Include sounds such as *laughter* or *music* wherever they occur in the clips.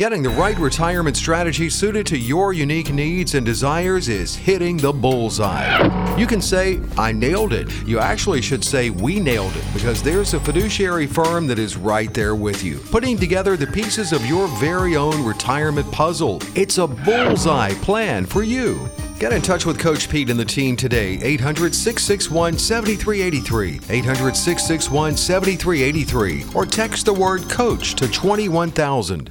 Getting the right retirement strategy suited to your unique needs and desires is hitting the bullseye. You can say, I nailed it. You actually should say, We nailed it, because there's a fiduciary firm that is right there with you, putting together the pieces of your very own retirement puzzle. It's a bullseye plan for you. Get in touch with Coach Pete and the team today. 800 661 7383. 800 661 7383. Or text the word coach to 21000.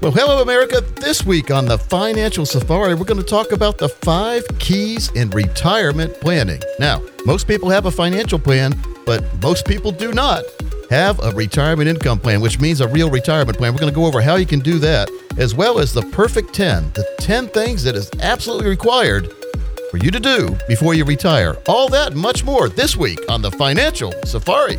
Well, hello, America. This week on the Financial Safari, we're going to talk about the five keys in retirement planning. Now, most people have a financial plan, but most people do not have a retirement income plan, which means a real retirement plan. We're going to go over how you can do that, as well as the perfect 10, the 10 things that is absolutely required for you to do before you retire. All that and much more this week on the Financial Safari.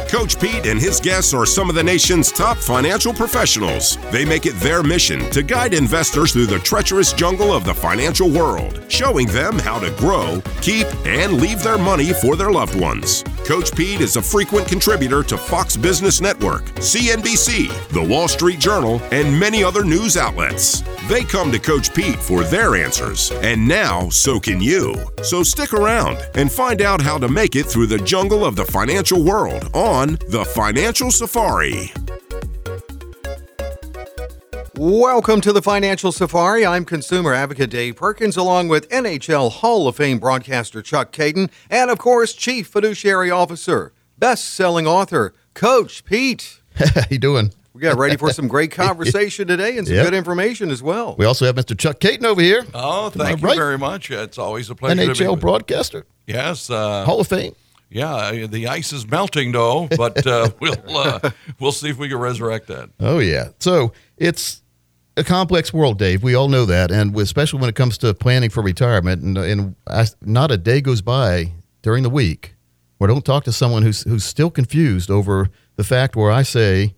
Coach Pete and his guests are some of the nation's top financial professionals. They make it their mission to guide investors through the treacherous jungle of the financial world, showing them how to grow, keep, and leave their money for their loved ones. Coach Pete is a frequent contributor to Fox Business Network, CNBC, The Wall Street Journal, and many other news outlets. They come to Coach Pete for their answers, and now so can you. So stick around and find out how to make it through the jungle of the financial world on The Financial Safari. Welcome to the Financial Safari. I'm consumer advocate Dave Perkins, along with NHL Hall of Fame broadcaster Chuck Kaiton, and of course, Chief Fiduciary Officer, best-selling author Coach Pete. *laughs* How you doing? We got ready for some great *laughs* conversation today and some Yep. good information as well. We also have Mr. Chuck Kaiton over here, Oh, thank you right? very much. It's always a pleasure. to be NHL with- broadcaster, Yes. Uh, Hall of Fame. Yeah. The ice is melting though, but uh, *laughs* we'll uh, we'll see if we can resurrect that. Oh yeah. So it's a complex world, Dave. We all know that, and especially when it comes to planning for retirement. And, and I, not a day goes by during the week where I don't talk to someone who's who's still confused over the fact where I say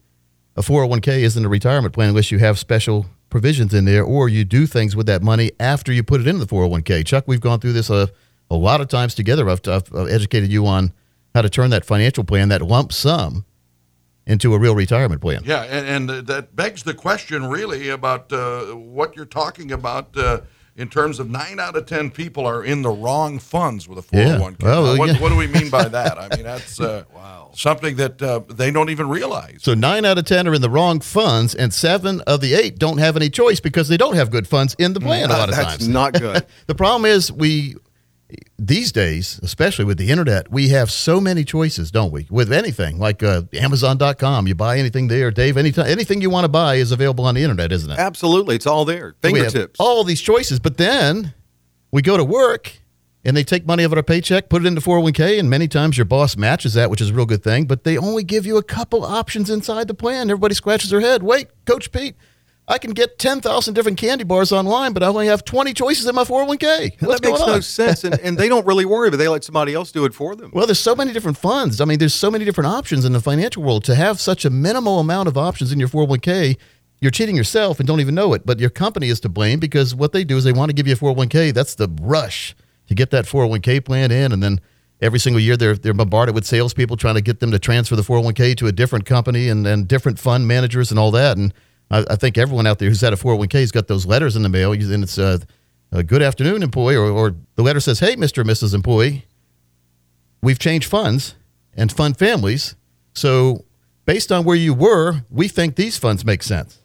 a 401k isn't a retirement plan unless you have special provisions in there or you do things with that money after you put it into the 401k. Chuck, we've gone through this a, a lot of times together. I've, I've I've educated you on how to turn that financial plan, that lump sum, into a real retirement plan. Yeah, and, and that begs the question really about uh, what you're talking about. Uh, in terms of nine out of ten people are in the wrong funds with a 401k. Well, what, yeah. what do we mean by that? I mean *laughs* that's uh, wow. something that uh, they don't even realize. So nine out of ten are in the wrong funds, and seven of the eight don't have any choice because they don't have good funds in the plan a lot of That's times. not good. *laughs* the problem is we these days, especially with the internet, we have so many choices, don't we? With anything like uh, Amazon.com, you buy anything there, Dave. Anytime, anything you want to buy is available on the internet, isn't it? Absolutely. It's all there. Fingertips. all these choices, but then we go to work and they take money out of our paycheck, put it into 401k, and many times your boss matches that, which is a real good thing, but they only give you a couple options inside the plan. Everybody scratches their head. Wait, Coach Pete, I can get 10,000 different candy bars online, but I only have 20 choices in my 401k. What's that makes no sense. And, and they don't really worry, but they let somebody else do it for them. Well, there's so many different funds. I mean, there's so many different options in the financial world. To have such a minimal amount of options in your 401k, you're cheating yourself and don't even know it. But your company is to blame because what they do is they want to give you a 401k. That's the rush to get that 401k plan in, and then every single year they're they're bombarded with salespeople trying to get them to transfer the 401k to a different company and, and different fund managers and all that. And I, I think everyone out there who's had a 401k has got those letters in the mail, and it's uh, a good afternoon, employee, or, or the letter says, "Hey, Mister or Mrs. Employee." we've changed funds and fund families. So, based on where you were, we think these funds make sense.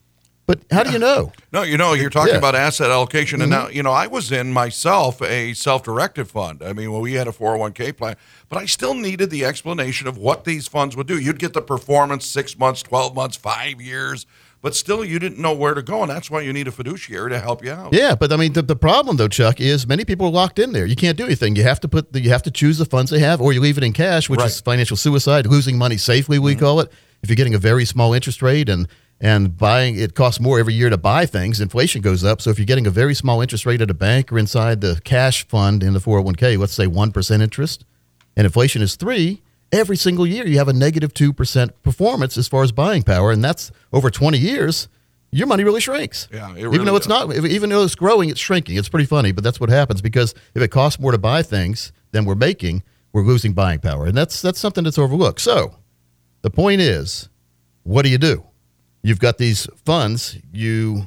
But how do you know? *clears throat* No, you know, you're talking Yeah. about asset allocation, and Mm-hmm. now you know I was in myself a self-directed fund. I mean, well, we had a 401k plan, but I still needed the explanation of what these funds would do. You'd get the performance six months, twelve months, five years, but still you didn't know where to go, and that's why you need a fiduciary to help you out. Yeah, but I mean, the, the problem though, Chuck, is many people are locked in there. You can't do anything. You have to put the, you have to choose the funds they have, or you leave it in cash, which is Right. Mm-hmm. financial suicide, losing money safely. We call it. If you're getting a very small interest rate and and buying it costs more every year to buy things, inflation goes up. So if you're getting a very small interest rate at a bank or inside the cash fund in the 401k, let's say one percent interest, and inflation is three. Every single year, you have a negative negative two percent performance as far as buying power, and that's over 20 years. Your money really shrinks. Yeah, it even though it's does. not, even though it's growing, it's shrinking. It's pretty funny, but that's what happens because if it costs more to buy things than we're making, we're losing buying power, and that's that's something that's overlooked. So, the point is, what do you do? You've got these funds. You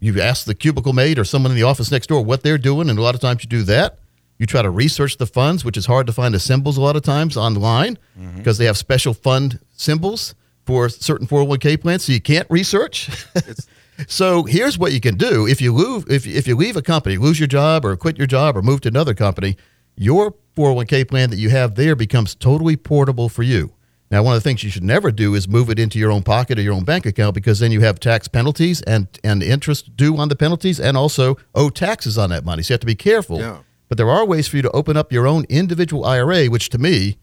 you ask the cubicle mate or someone in the office next door what they're doing, and a lot of times you do that. You try to research the funds, which is hard to find the symbols a lot of times online mm-hmm. because they have special fund symbols for certain 401k plans, so you can't research. *laughs* so here's what you can do: if you lose, if if you leave a company, lose your job, or quit your job, or move to another company, your 401k plan that you have there becomes totally portable for you. Now, one of the things you should never do is move it into your own pocket or your own bank account because then you have tax penalties and, and interest due on the penalties and also owe taxes on that money. So you have to be careful. Yeah. But there are ways for you to open up your own individual IRA, which to me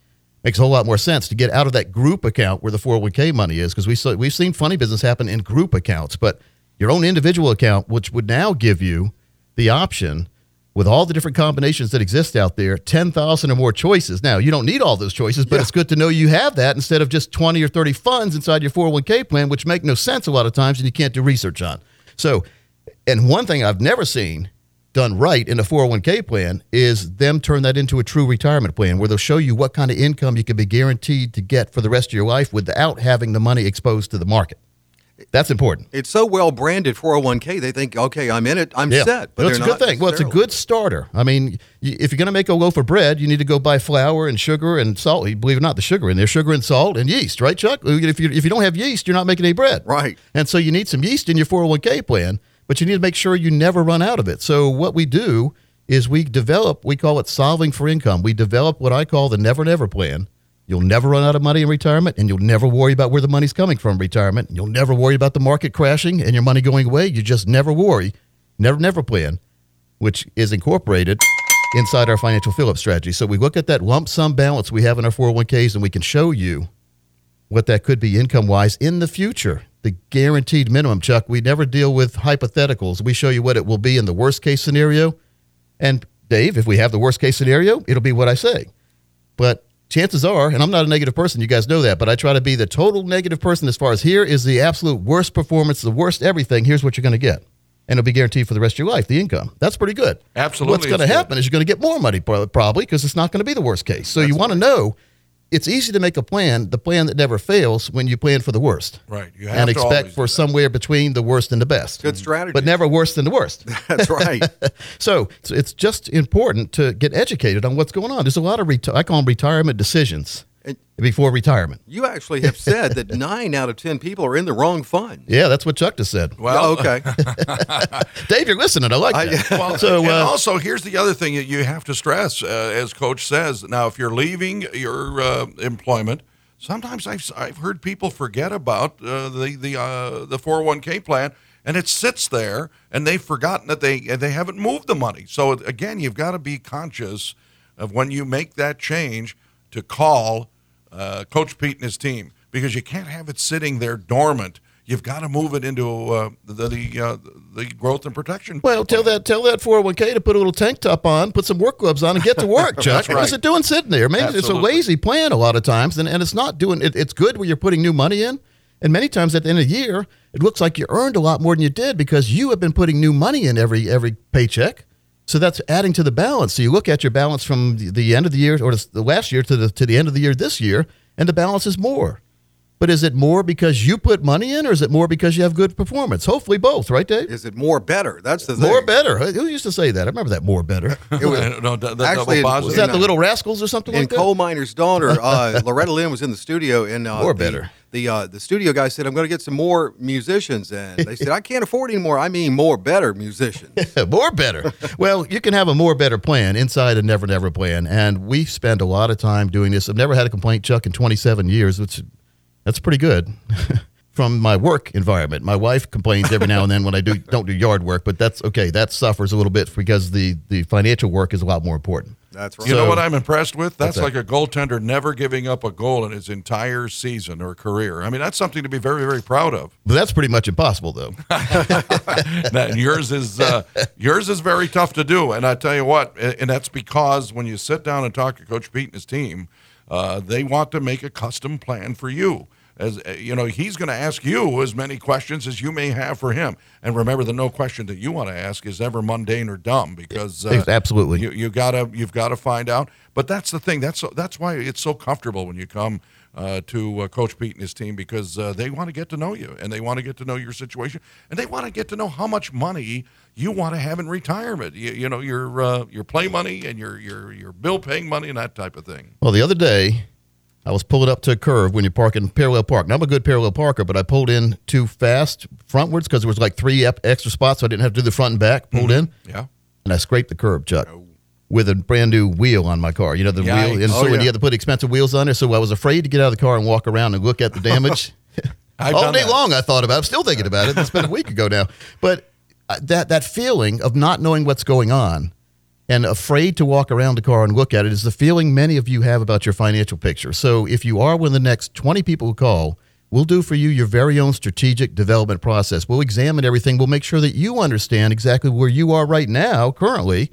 makes a whole lot more sense to get out of that group account where the 401k money is because we saw, we've seen funny business happen in group accounts. But your own individual account, which would now give you the option with all the different combinations that exist out there, 10,000 or more choices. Now, you don't need all those choices, but it's good to know you have that instead of just 20 or 30 funds inside your 401k plan, which make no sense a lot of times and you can't do research on. So, and one thing I've never seen done right in a 401k plan is them turn that into a true retirement plan where they'll show you what kind of income you can be guaranteed to get for the rest of your life without having the money exposed to the market. That's important. It's so well branded 401k. They think, okay, I'm in it, I'm Yeah, set. Well, it's a good thing. Well, it's a good starter. I mean, if you're going to make a loaf of bread, you need to go buy flour and sugar and salt. Believe it or not, the sugar in there, sugar and salt and yeast, right, Chuck? If you if you don't have yeast, you're not making any bread, Right. And so you need some yeast in your 401k plan, but you need to make sure you never run out of it. So what we do is we develop, we call it solving for income. We develop what I call the never never plan. You'll never run out of money in retirement, and you'll never worry about where the money's coming from retirement. You'll never worry about the market crashing and your money going away. You just never worry. Never never plan which is incorporated inside our financial fill up strategy. So we look at that lump sum balance we have in our 401ks and we can show you what that could be income wise in the future. The guaranteed minimum, Chuck. We never deal with hypotheticals. We show you what it will be in the worst case scenario. And Dave, if we have the worst case scenario, it'll be what I say. But chances are, and I'm not a negative person, you guys know that, but I try to be the total negative person as far as here is the absolute worst performance, the worst everything. Here's what you're going to get. And it'll be guaranteed for the rest of your life, the income. That's pretty good. Absolutely, What's going to good. happen is you're going to get more money probably because it's not going to be the worst case. So you want to know it's easy to make a plan, the plan that never fails when you plan for the worst. Right. You have And to expect for somewhere between the worst and the best. Good strategy. But never worse than the worst. *laughs* That's right. *laughs* So it's- it's just important to get educated on what's going on. There's a lot of reti- I call them retirement decisions before retirement. You actually have said that *laughs* nine out of 10 people are in the wrong fund. Yeah, that's what Chuck just said. Well, okay. *laughs* Dave, you're listening. I like I- that. *laughs* Well, so and uh, also here's the other thing that you have to stress, uh, as Coach says. Now, if you're leaving your uh, employment, sometimes I've I've heard people forget about uh, the the uh, the 401k plan, and it sits there, and they've forgotten that they they haven't moved the money. So again, you've got to be conscious of when you make that change to call uh, Coach Pete and his team because you can't have it sitting there dormant. You've got to move it into uh, the the, uh, the growth and protection. well, tell that tell that 401k to put a little tank top on, put some work gloves on, and get to work, *laughs* Chuck. right. What's it doing sitting there? Maybe it's a lazy plan a lot of times, and, and it's not doing it. It's good when you're putting new money in. And many times at the end of the year, it looks like you earned a lot more than you did because you have been putting new money in every every paycheck. So that's adding to the balance. So you look at your balance from the, the end of the year or the last year to the to the end of the year this year, and the balance is more. But is it more because you put money in, or is it more because you have good performance? Hopefully, both, right, Dave? Is it more better? That's the thing. More better. Who used to say that? I remember that. More better. *laughs* It was, *laughs* no, that, that Actually, double it. Was that the Little Rascals or something in like that? Coal Miner's Daughter, *laughs* uh, Loretta Lynn was in the studio, and uh, More the- better. The uh, the studio guy said, "I'm going to get some more musicians," and they said, "I can't afford any more. I mean, more better musicians." *laughs* more better. well, you can have a more better plan inside a Never Never plan, and we spend a lot of time doing this. I've never had a complaint, Chuck, in 27 years, which that's pretty good. *laughs* From my work environment, my wife complains every now and then when I do don't do yard work, but that's okay. That suffers a little bit because the the financial work is a lot more important. That's right. You know what I'm impressed with? That's What's like a goaltender never giving up a goal in his entire season or career. I mean, that's something to be very, very proud of. But that's pretty much impossible, though. *laughs* That- and yours is uh, yours is very tough to do. And I tell you what, a- and that's because when you sit down and talk to Coach Pete and his team, uh, they want to make a custom plan for you. As uh, you know, he's going to ask you as many questions as you may have for him. And remember, the no question that you want to ask is ever mundane or dumb because uh, Absolutely. you, you gotta you've got to find out. But that's the thing. That's that's why it's so comfortable when you come uh, to uh, Coach Pete and his team because uh, they want to get to know you and they want to get to know your situation and they want to get to know how much money you want to have in retirement. You, you know your uh, your play money and your your your bill paying money and that type of thing. Well, the other day, I was pulling up to a curve when you park in parallel park. Now, I'm a good parallel parker, but I pulled in too fast frontwards because there was like three extra spots, so I didn't have to do the front and back. Pulled in, Yeah. and I scraped the curb, Chuck, with a brand new wheel on my car. You know, the wheel. And so Oh, when yeah. you had to put expensive wheels on there, so I was afraid to get out of the car and walk around and look at the damage. *laughs* All day that. long, I thought about it. I'm still thinking about it. It's been a week ago now. But uh, that, that feeling of not knowing what's going on and afraid to walk around the car and look at it is the feeling many of you have about your financial picture. So if you are one of the next 20 people who call, we'll do for you your very own strategic development process. We'll examine everything. We'll make sure that you understand exactly where you are right now, currently,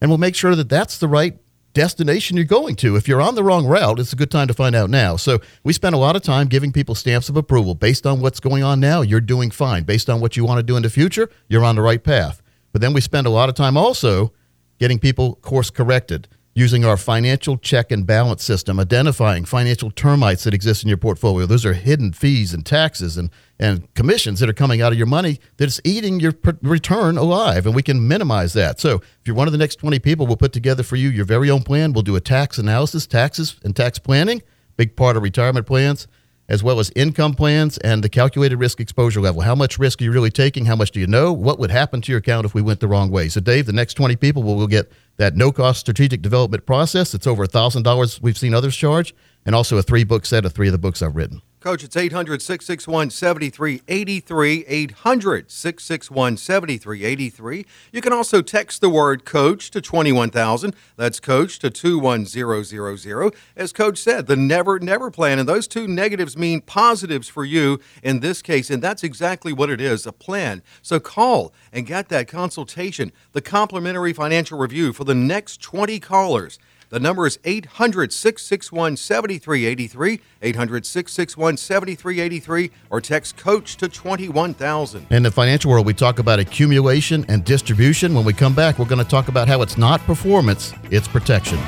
and we'll make sure that that's the right destination you're going to. If you're on the wrong route, it's a good time to find out now. So we spend a lot of time giving people stamps of approval based on what's going on now. You're doing fine. Based on what you want to do in the future, you're on the right path. But then we spend a lot of time also getting people course corrected using our financial check and balance system, identifying financial termites that exist in your portfolio. Those are hidden fees and taxes and, and commissions that are coming out of your money that's eating your pr- return alive, and we can minimize that. So, if you're one of the next 20 people, we'll put together for you your very own plan. We'll do a tax analysis, taxes, and tax planning, big part of retirement plans as well as income plans and the calculated risk exposure level. How much risk are you really taking? How much do you know? What would happen to your account if we went the wrong way? So, Dave, the next 20 people will, will get that no cost strategic development process. It's over $1,000 we've seen others charge, and also a three book set of three of the books I've written. Coach, it's 800 661 7383. 800 661 7383. You can also text the word coach to 21000. That's coach to 21000. As Coach said, the never, never plan. And those two negatives mean positives for you in this case. And that's exactly what it is a plan. So call and get that consultation, the complimentary financial review for the next 20 callers. The number is 800 661 7383, 800 661 7383, or text coach to 21000. In the financial world, we talk about accumulation and distribution. When we come back, we're going to talk about how it's not performance, it's protection.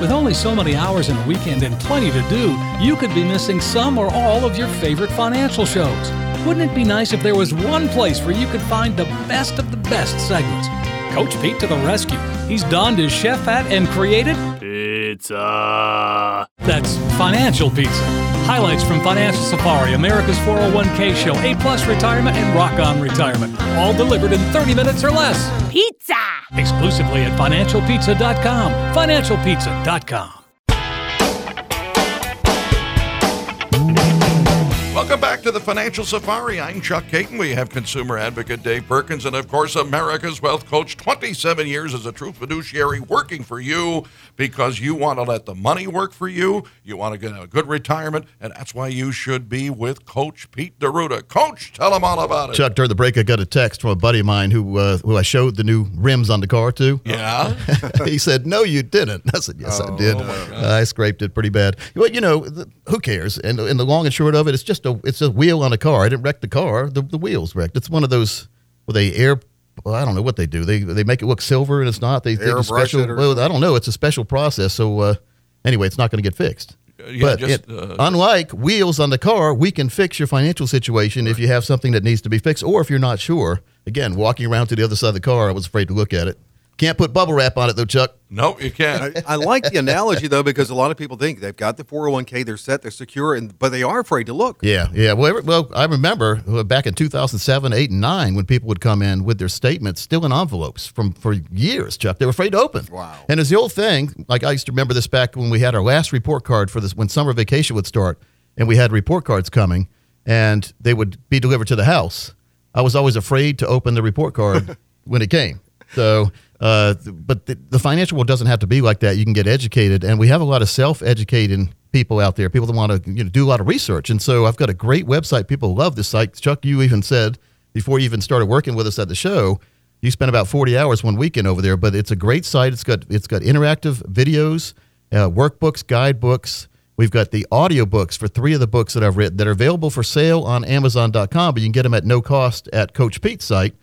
With only so many hours in a weekend and plenty to do, you could be missing some or all of your favorite financial shows. Wouldn't it be nice if there was one place where you could find the best of the best segments? Coach Pete to the rescue. He's donned his chef hat and created Pizza. that's Financial Pizza. Highlights from Financial Safari, America's 401k show, A Plus Retirement, and Rock On Retirement. All delivered in 30 minutes or less. Pizza. Exclusively at financialpizza.com. Financialpizza.com. to the Financial Safari. I'm Chuck Kaiton. We have consumer advocate Dave Perkins, and of course, America's wealth coach. 27 years as a true fiduciary working for you because you want to let the money work for you. You want to get a good retirement, and that's why you should be with Coach Pete D'Arruda. Coach, tell them all about it. Chuck, during the break, I got a text from a buddy of mine who uh, who I showed the new rims on the car to. Yeah. *laughs* he said, "No, you didn't." I said, "Yes, I did. I scraped it pretty bad." Well, you know, the, who cares? And, and the long and short of it, it's just a it's a wheel on a car. I didn't wreck the car. The the wheels wrecked. It's one of those where they air. Well, I don't know what they do. They they make it look silver and it's not. They they do special. Well, I don't know. It's a special process. So uh, anyway, it's not going to get fixed. yeah, but just, it- uh, unlike wheels on the car, we can fix your financial situation if you have something that needs to be fixed, or if you're not sure. Again, walking around to the other side of the car, I was afraid to look at it. Can't put bubble wrap on it though, Chuck. Nope, you can't. I, I like the analogy though because a lot of people think they've got the 401k, they're set, they're secure, and but they are afraid to look. Yeah, yeah. Well, every- well, I remember uh, back in 2007, 8, and 9 when people would come in with their statements still in envelopes from for years, Chuck. They were afraid to open. Wow. And it's the old thing. Like I used to remember this back when we had our last report card for this when summer vacation would start and we had report cards coming and they would be delivered to the house. I was always afraid to open the report card *laughs* when it came. So, uh, but the, the financial world doesn't have to be like that. You can get educated, and we have a lot of self-educating people out there. People that want to you know, do a lot of research, and so I've got a great website. People love this site. Chuck, you even said before you even started working with us at the show, you spent about 40 hours one weekend over there. But it's a great site. It's got it's got interactive videos, uh, workbooks, guidebooks. We've got the audiobooks for three of the books that I've written that are available for sale on Amazon.com, but you can get them at no cost at Coach Pete's site.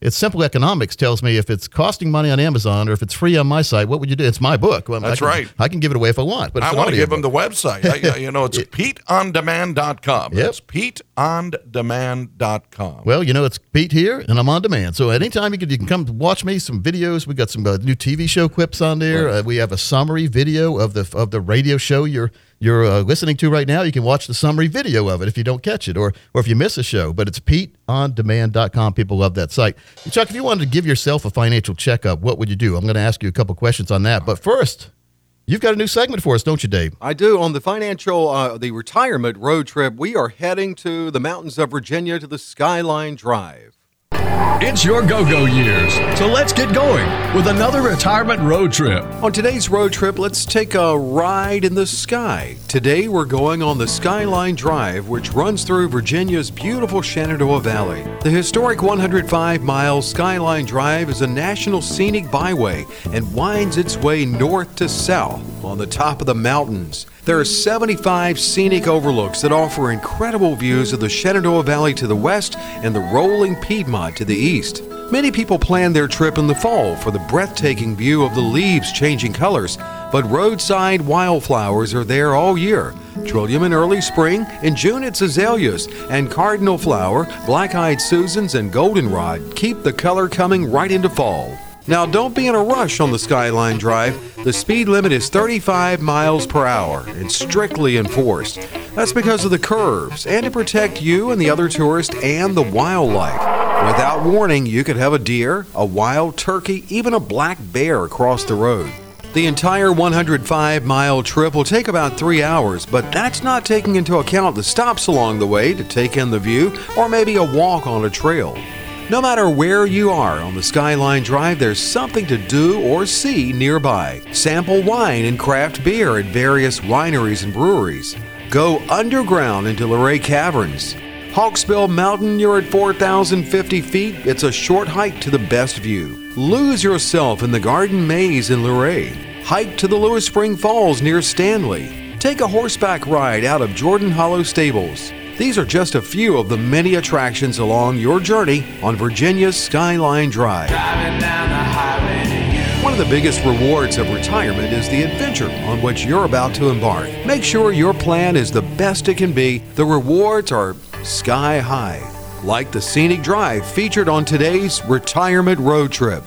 It's simple economics tells me if it's costing money on Amazon or if it's free on my site, what would you do? It's my book. Well, That's I can, right. I can give it away if I want, but I want to give them the website. I, you know, it's *laughs* PeteOnDemand.com. Yep. That's PeteOnDemand.com. Well, you know, it's Pete here, and I'm on demand. So anytime you can, you can come watch me. Some videos. We got some uh, new TV show clips on there. Uh, we have a summary video of the of the radio show you're you're uh, listening to right now. You can watch the summary video of it if you don't catch it, or or if you miss a show. But it's PeteOnDemand.com. People love that site. Chuck, if you wanted to give yourself a financial checkup, what would you do? I'm going to ask you a couple questions on that. But first, you've got a new segment for us, don't you, Dave? I do. On the financial, uh, the retirement road trip, we are heading to the mountains of Virginia to the Skyline Drive. It's your go go years. So let's get going with another retirement road trip. On today's road trip, let's take a ride in the sky. Today, we're going on the Skyline Drive, which runs through Virginia's beautiful Shenandoah Valley. The historic 105 mile Skyline Drive is a national scenic byway and winds its way north to south on the top of the mountains. There are 75 scenic overlooks that offer incredible views of the Shenandoah Valley to the west and the rolling Piedmont to the east. Many people plan their trip in the fall for the breathtaking view of the leaves changing colors, but roadside wildflowers are there all year. Trillium in early spring, in June it's azaleas, and cardinal flower, black eyed Susans, and goldenrod keep the color coming right into fall. Now, don't be in a rush on the Skyline Drive. The speed limit is 35 miles per hour and strictly enforced. That's because of the curves and to protect you and the other tourists and the wildlife. Without warning, you could have a deer, a wild turkey, even a black bear across the road. The entire 105 mile trip will take about three hours, but that's not taking into account the stops along the way to take in the view or maybe a walk on a trail. No matter where you are on the Skyline Drive, there's something to do or see nearby. Sample wine and craft beer at various wineries and breweries. Go underground into Luray Caverns. Hawksbill Mountain, you're at 4,050 feet. It's a short hike to the best view. Lose yourself in the Garden Maze in Luray. Hike to the Lewis Spring Falls near Stanley. Take a horseback ride out of Jordan Hollow Stables. These are just a few of the many attractions along your journey on Virginia's Skyline Drive. One of the biggest rewards of retirement is the adventure on which you're about to embark. Make sure your plan is the best it can be. The rewards are sky high, like the scenic drive featured on today's retirement road trip.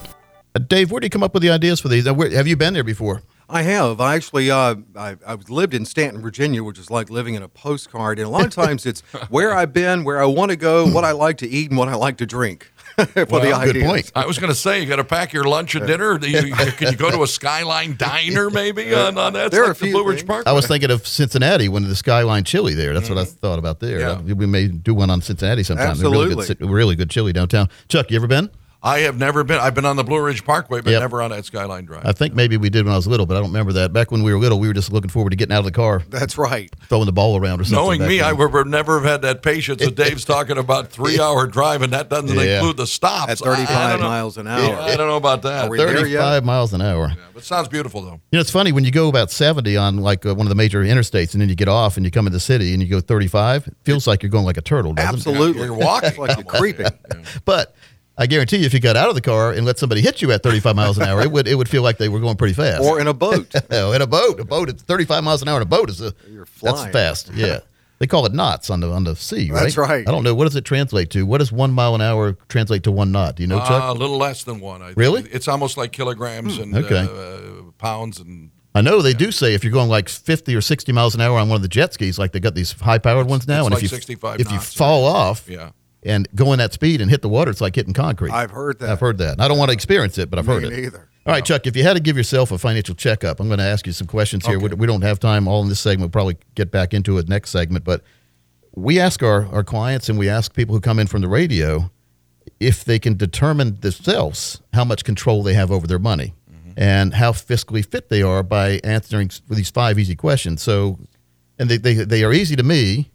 Uh, Dave, where do you come up with the ideas for these? Uh, where, have you been there before? I have. I actually, uh, I, I've lived in Staunton, Virginia, which is like living in a postcard. And a lot of times it's *laughs* where I've been, where I want to go, what I like to eat, and what I like to drink. *laughs* for the Well, good point. I was going to say, you got to pack your lunch and dinner. *laughs* Do you, can you go to a Skyline Diner maybe on, on that? There are like a the few Blue Ridge. Park. I was thinking of Cincinnati when the Skyline Chili there. That's what I thought about there. Yeah. Uh, We may do one on Cincinnati sometime. They're Really good, Absolutely. really good chili downtown. Chuck, you ever been? I have never been. I've been on the Blue Ridge Parkway, but Yep. never on that Skyline Drive. I think maybe we did when I was little, but I don't remember that. Back when we were little, we were just looking forward to getting out of the car, That's right. throwing the ball around or something. Knowing me, then. I would would never have had that patience. So *laughs* Dave's talking about three hour drive, and that doesn't Yeah. include the stops. At I- I 35 miles an hour. Yeah, I don't know about that. Are we there yet? 35 miles an hour. Yeah, But it sounds beautiful, though. You know, it's funny when you go about 70 on like uh, one of the major interstates and then you get off and you come in the city and you go 35, it feels like you're going like a turtle, doesn't it? Absolutely. You're walking. Like you're creeping. *laughs* But I guarantee you, if you got out of the car and let somebody hit you at 35 miles an hour, it would it would feel like they were going pretty fast. Or in a boat. *laughs* Oh, in a boat, a boat at 35 miles an hour in a boat is a You're that's fast. *laughs* Yeah. They call it knots on the on the sea, right? That's right. I don't know what does it translate to. What does one mile an hour translate to one knot? Do you know, Uh, Chuck? a little less than one. I think. Really? It's almost like kilograms and okay. uh, pounds and. I know they do say if you're going like 50 or 60 miles an hour on one of the jet skis, like they got these high powered ones now, it's and like if you 65 if you knots, fall off Yeah. And going in that speed and hit the water, it's like hitting concrete. I've heard that. I've heard that. And I don't want to experience it, but I've Me heard it. neither. All right, Chuck, if you had to give yourself a financial checkup, I'm going to ask you some questions here. We, we don't have time all in this segment. We'll probably get back into it next segment. But we ask our, our clients and we ask people who come in from the radio if they can determine themselves how much control they have over their money mm-hmm. and how fiscally fit they are by answering these five easy questions. So, and they, they, they are easy to me,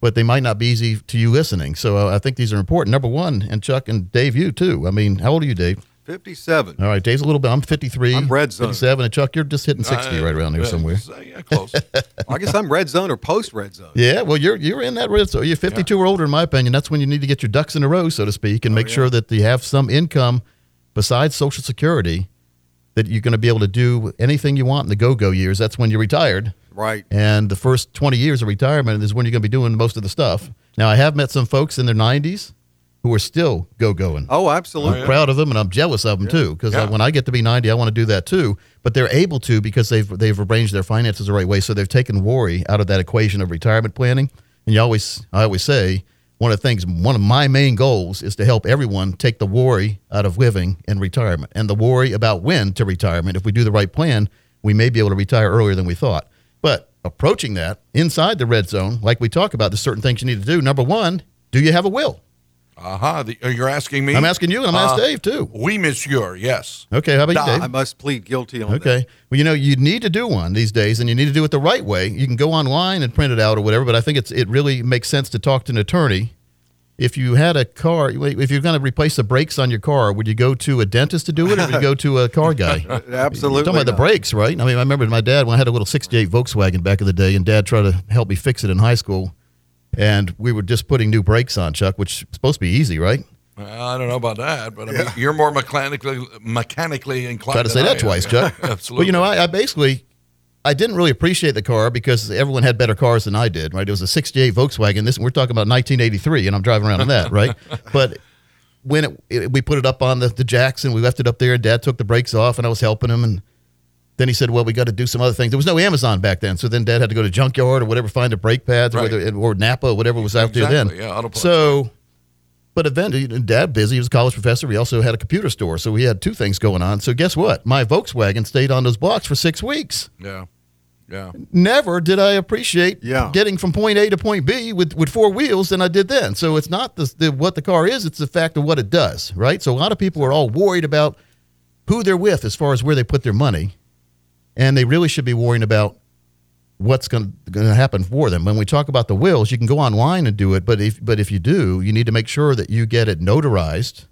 but they might not be easy to you listening. So uh, I think these are important. Number one, and Chuck and Dave, you too. I mean, how old are you, Dave? 57. All right, Dave's a little bit. I'm 53. I'm red zone. 57, and Chuck, you're just hitting 60 Uh, right around here uh, somewhere. so, yeah, close. *laughs* I guess I'm red zone or post red zone. Yeah, well, you're you're in that red zone. You're 52 or older, in my opinion. That's when you need to get your ducks in a row, so to speak, Oh, and make sure that you have some income besides Social Security that you're going to be able to do anything you want in the go-go years. That's when you're retired, Right. and the first 20 years of retirement is when you're going to be doing most of the stuff. Now, I have met some folks in their 90s who are still go-going. Oh, absolutely. I'm proud of them, and I'm jealous of them too. Because uh, Yeah. when I get to be 90, I want to do that too. But they're able to because they've they've arranged their finances the right way. So they've taken worry out of that equation of retirement planning. And you always, I always say, one of the things, one of my main goals is to help everyone take the worry out of living in retirement and the worry about when to retirement. If we do the right plan, we may be able to retire earlier than we thought. But approaching that inside the red zone, like we talk about, there's certain things you need to do. Number one, do you have a will? Aha. Uh-huh. You're asking me? I'm asking you, and I'm asking Uh, Dave too. We, oui, monsieur. Yes. Okay, how about you, Dave? I must plead guilty on that. Okay. Well, you know, you need to do one these days, and you need to do it the right way. You can go online and print it out or whatever, but I think it's it really makes sense to talk to an attorney. If you had a car, if you're going to replace the brakes on your car, would you go to a dentist to do it, or would you go to a car guy? *laughs* Absolutely. You're talking about the brakes, right? I mean, I remember my dad when I had a little '68 Volkswagen back in the day, and Dad tried to help me fix it in high school, and we were just putting new brakes on, Chuck, which is supposed to be easy, right? Well, I don't know about that, but I mean, you're more mechanically mechanically inclined. Try to than say I that am. twice, Chuck. *laughs* Absolutely. Well, you know, I, I basically I didn't really appreciate the car because everyone had better cars than I did. Right? It was a '68 Volkswagen. This we're talking about 1983, and I'm driving around in that, *laughs* right? But when it, it, we put it up on the, the jacks and we left it up there, and Dad took the brakes off, and I was helping him, and then he said, "Well, we got to do some other things." There was no Amazon back then, so then Dad had to go to junkyard or whatever, find the brake pads, Right. or, whether, or Napa, or whatever was out there then. yeah, so. But eventually, Dad busy. He was a college professor. He also had a computer store, so we had two things going on. So guess what? My Volkswagen stayed on those blocks for six weeks. Yeah. Yeah. Never did I appreciate Yeah. getting from point A to point B with, with four wheels than I did then. So it's not the, the what the car is; it's the fact of what it does, right? So a lot of people are all worried about who they're with as far as where they put their money, and they really should be worrying about what's going to happen for them. When we talk about the wills, you can go online and do it, but if but if you do, you need to make sure that you get it notarized,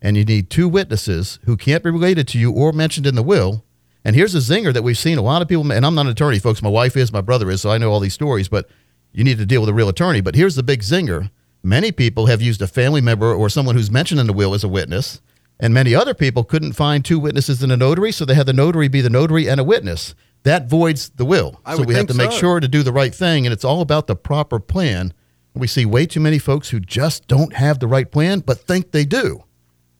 and you need two witnesses who can't be related to you or mentioned in the will. And here's a zinger that we've seen a lot of people, and I'm not an attorney, folks. My wife is, my brother is, so I know all these stories. But you need to deal with a real attorney. But here's the big zinger: many people have used a family member or someone who's mentioned in the will as a witness. And many other people couldn't find two witnesses in a notary, so they had the notary be the notary and a witness. That voids the will. I so would we have think to make so. sure to do the right thing, and it's all about the proper plan. We see way too many folks who just don't have the right plan, but think they do.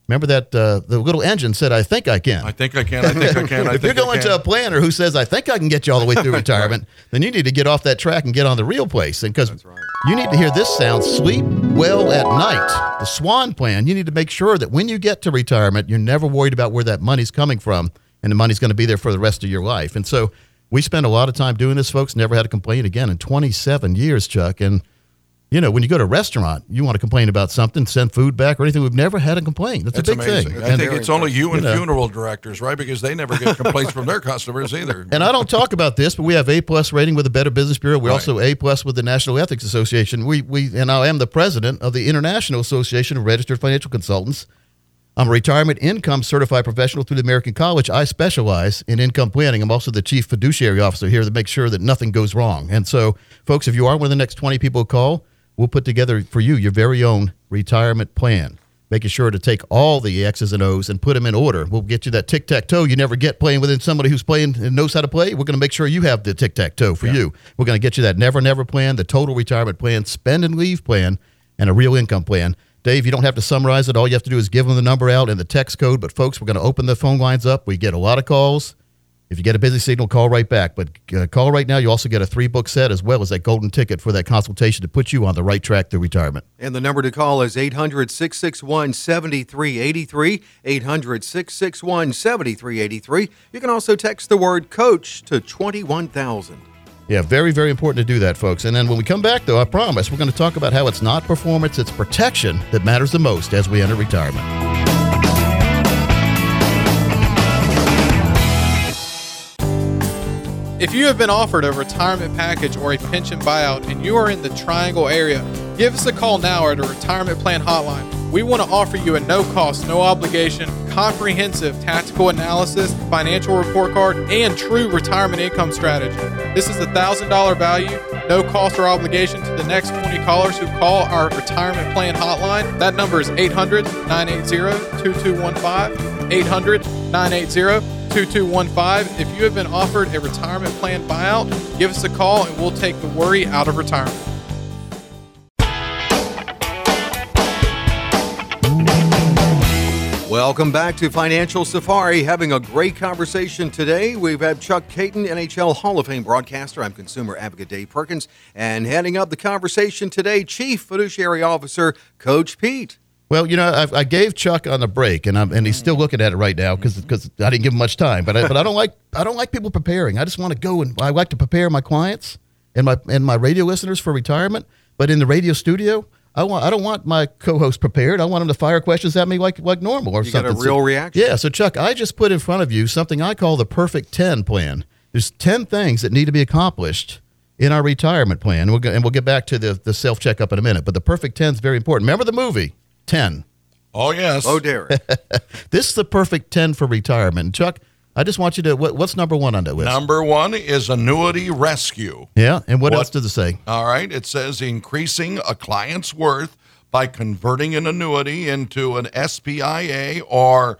Remember that uh, the little engine said, "I think I can." I think I can. I think I can. I *laughs* if you're think I going can. to a planner who says, "I think I can get you all the way through *laughs* retirement," then you need to get off that track and get on the real place. And because you need to hear this sound, sleep well at night. The Swan Plan. You need to make sure that when you get to retirement, you're never worried about where that money's coming from, and the money's going to be there for the rest of your life. And so we spend a lot of time doing this, folks. Never had a complaint again in 27 years, Chuck. And you know, when you go to a restaurant, you want to complain about something, send food back or anything. We've never had a complaint. That's, That's a big amazing. thing. I And- think it's only you and You know. funeral directors, right? Because they never get complaints from their customers either. *laughs* And I don't talk about this, but we have A plus rating with the Better Business Bureau. We're Right. also A plus with the National Ethics Association. We we and I am the president of the International Association of Registered Financial Consultants. I'm a retirement income certified professional through the American College. I specialize in income planning. I'm also the chief fiduciary officer here to make sure that nothing goes wrong. And so, folks, if you are one of the next 20 people who call, we'll put together for you your very own retirement plan. making sure to take all the X's and O's and put them in order. We'll get you that tic tac toe you never get playing within somebody who's playing and knows how to play. We're going to make sure you have the tic tac toe for you. We're going to get you that never never plan, the total retirement plan, spend and leave plan, and a real income plan. Dave, you don't have to summarize it. All you have to do is give them the number out and the text code. But folks, we're going to open the phone lines up. We get a lot of calls. If you get a busy signal, call right back. But uh, call right now. You also get a three book set as well as that golden ticket for that consultation to put you on the right track to retirement. And the number to call is 800 661 7383. 800 661 7383. You can also text the word coach to 21000. Yeah, very, very important to do that, folks. And then when we come back, though, I promise we're going to talk about how it's not performance, it's protection that matters the most as we enter retirement. If you have been offered a retirement package or a pension buyout and you are in the Triangle area, give us a call now at a retirement plan hotline. We want to offer you a no cost, no obligation, comprehensive tactical analysis, financial report card, and true retirement income strategy. This is a $1,000 value, no cost or obligation to the next 20 callers who call our retirement plan hotline. That number is 800 980 2215. 800 980 2215. If you have been offered a retirement plan buyout, give us a call and we'll take the worry out of retirement. Welcome back to Financial Safari. Having a great conversation today. We've had Chuck Kaiton, NHL Hall of Fame broadcaster. I'm consumer advocate Dave Perkins. And heading up the conversation today, Chief Fiduciary Officer Coach Pete. Well, you know, I, I gave Chuck on the break, and I'm, and he's still looking at it right now because because I didn't give him much time. But I, but I don't like I don't like people preparing. I just want to go and I like to prepare my clients and my and my radio listeners for retirement. But in the radio studio, I want I don't want my co-host prepared. I want them to fire questions at me like like normal or something. You got a real So- reaction. Yeah. So Chuck, I just put in front of you something I call the perfect ten plan. There's ten things that need to be accomplished in our retirement plan. We'll go, and we'll get back to the the self checkup in a minute. But the perfect ten is very important. Remember the movie Ten. Oh, yes. Oh, Derek. *laughs* This is the perfect 10 for retirement. Chuck, I just want you to, what, what's number one on that list? Number one is annuity rescue. yeah. And what, What- else does it say? All right. It says increasing a client's worth by converting an annuity into an SPIA or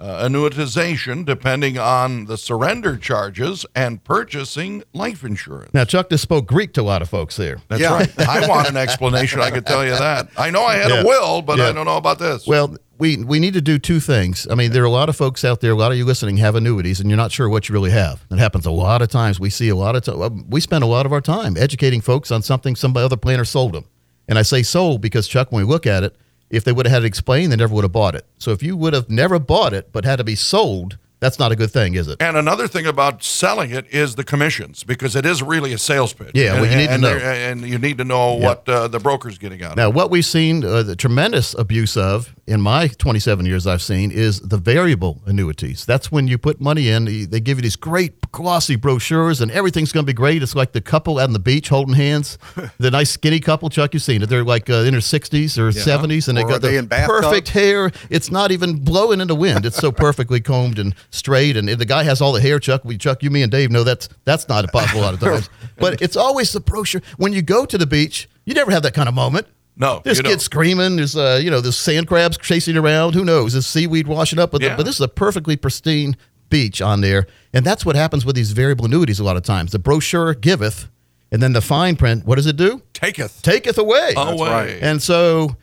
uh, annuitization, depending on the surrender charges, and purchasing life insurance. Now, Chuck just spoke Greek to a lot of folks there. That's Yeah. right. I want an explanation. I can tell you that. I know I had Yeah. a will, but Yeah. I don't know about this. Well, we, we need to do two things. I mean, there are a lot of folks out there, a lot of you listening have annuities, and you're not sure what you really have. It happens a lot of times. We see a lot of time. Uh, we spend a lot of our time educating folks on something some other planner sold them. And I say sold because, Chuck, when we look at it, if they would have had it explained, they never would have bought it. So if you would have never bought it but had to be sold, that's not a good thing, is it? And another thing about selling it is the commissions because it is really a sales pitch. Yeah, well, and, you need to know. And you need to know what uh, the broker's getting out. of. Now, what we've seen uh, the tremendous abuse of in my 27 years I've seen is the variable annuities. That's when you put money in, they give you these great glossy brochures and everything's going to be great. It's like the couple out on the beach holding hands, *laughs* the nice skinny couple, Chuck, you've seen it. They're like uh, in their 60s or 70s and they Or got are they the perfect hair. It's not even blowing in the wind. It's so *laughs* perfectly combed and straight. And the guy has all the hair, Chuck. We, Chuck, you, me, and Dave know that's that's not possible a lot of times. *laughs* But it's always the brochure. When you go to the beach, you never have that kind of moment. No, There's you kids screaming. There's uh, you know, there's sand crabs chasing around. Who knows? There's seaweed washing up. But, Yeah. but this is a perfectly pristine beach on there, and that's what happens with these variable annuities a lot of times. The brochure giveth, and then the fine print. What does it do? Taketh Taketh away. away. right. And so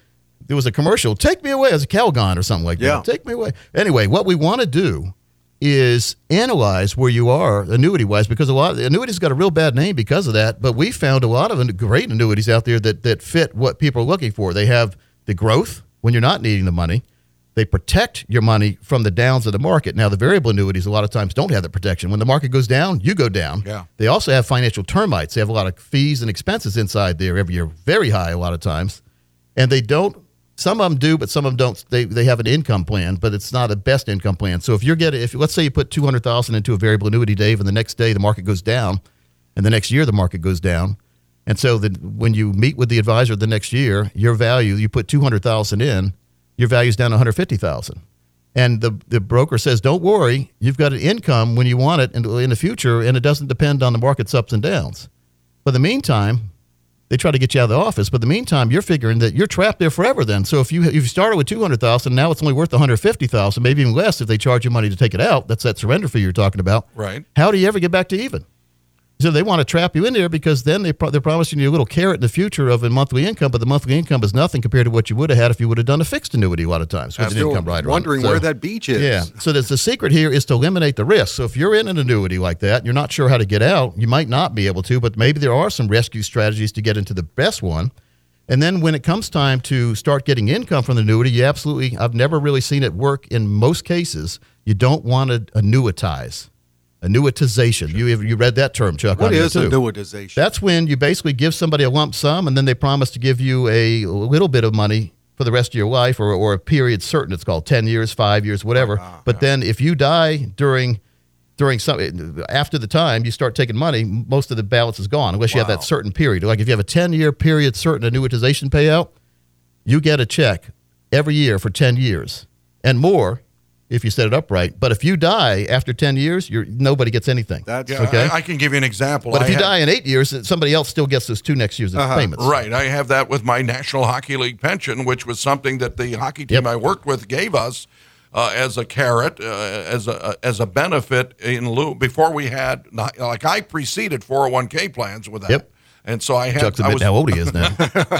there was a commercial. Take me away as a Calgon or something like Yeah. that. Take me away. Anyway, what we want to do is analyze where you are annuity wise because a lot of the annuities got a real bad name because of that. But we found a lot of great annuities out there that that fit what people are looking for. They have the growth when you're not needing the money. They protect your money from the downs of the market. Now, the variable annuities a lot of times don't have that protection. When the market goes down, you go down. Yeah. They also have financial termites. They have a lot of fees and expenses inside there every year, very high a lot of times. And they don't, some of them do, but some of them don't. They, they have an income plan, but it's not a best income plan. So if you're getting, if let's say you put 200000 into a variable annuity, Dave, and the next day the market goes down, and the next year the market goes down. And so the, when you meet with the advisor the next year, your value, you put 200000 in, your value's down to 150000 and the, the broker says, don't worry, you've got an income when you want it in, in the future, and it doesn't depend on the market's ups and downs. But in the meantime, they try to get you out of the office. But in the meantime, you're figuring that you're trapped there forever. Then, so if you if you started with two hundred thousand, now it's only worth one hundred fifty thousand, maybe even less if they charge you money to take it out. That's that surrender fee you're talking about. Right. How do you ever get back to even? So they want to trap you in there because then they pro- they're promising you a little carrot in the future of a monthly income, but the monthly income is nothing compared to what you would have had if you would have done a fixed annuity a lot of times with an Still income rider. wondering So- where that beach is. yeah. So there's the secret here is to eliminate the risk. So if you're in an annuity like that, you're not sure how to get out, you might not be able to, but maybe there are some rescue strategies to get into the best one. And then when it comes time to start getting income from the annuity, you absolutely I've never really seen it work in most cases. You don't want to annuitize. Annuitization. You you read that term, Chuck? What is annuitization? That's when you basically give somebody a lump sum and then they promise to give you a little bit of money for the rest of your life or, or a period certain. It's called 10 years, five years, whatever. Ah, ah, but then if you die during during some after the time you start taking money, most of the balance is gone unless you have that certain period. Like if you have a 10 year period certain annuitization payout, you get a check every year for 10 years and more if you set it up right. But if you die after 10 years, you're, nobody gets anything. That's Yeah, Okay. I, I can give you an example. but I if you had- die in eight years, somebody else still gets those two next year's Uh-huh. payments. Right. I have that with my National Hockey League pension, which was something that the hockey team Yep. I worked with gave us uh, as a carrot, uh, as a as a benefit in lieu. Before we had, like, I preceded 401k plans with that. Yep. And so I had. Chuck's I was, how old he is now. *laughs*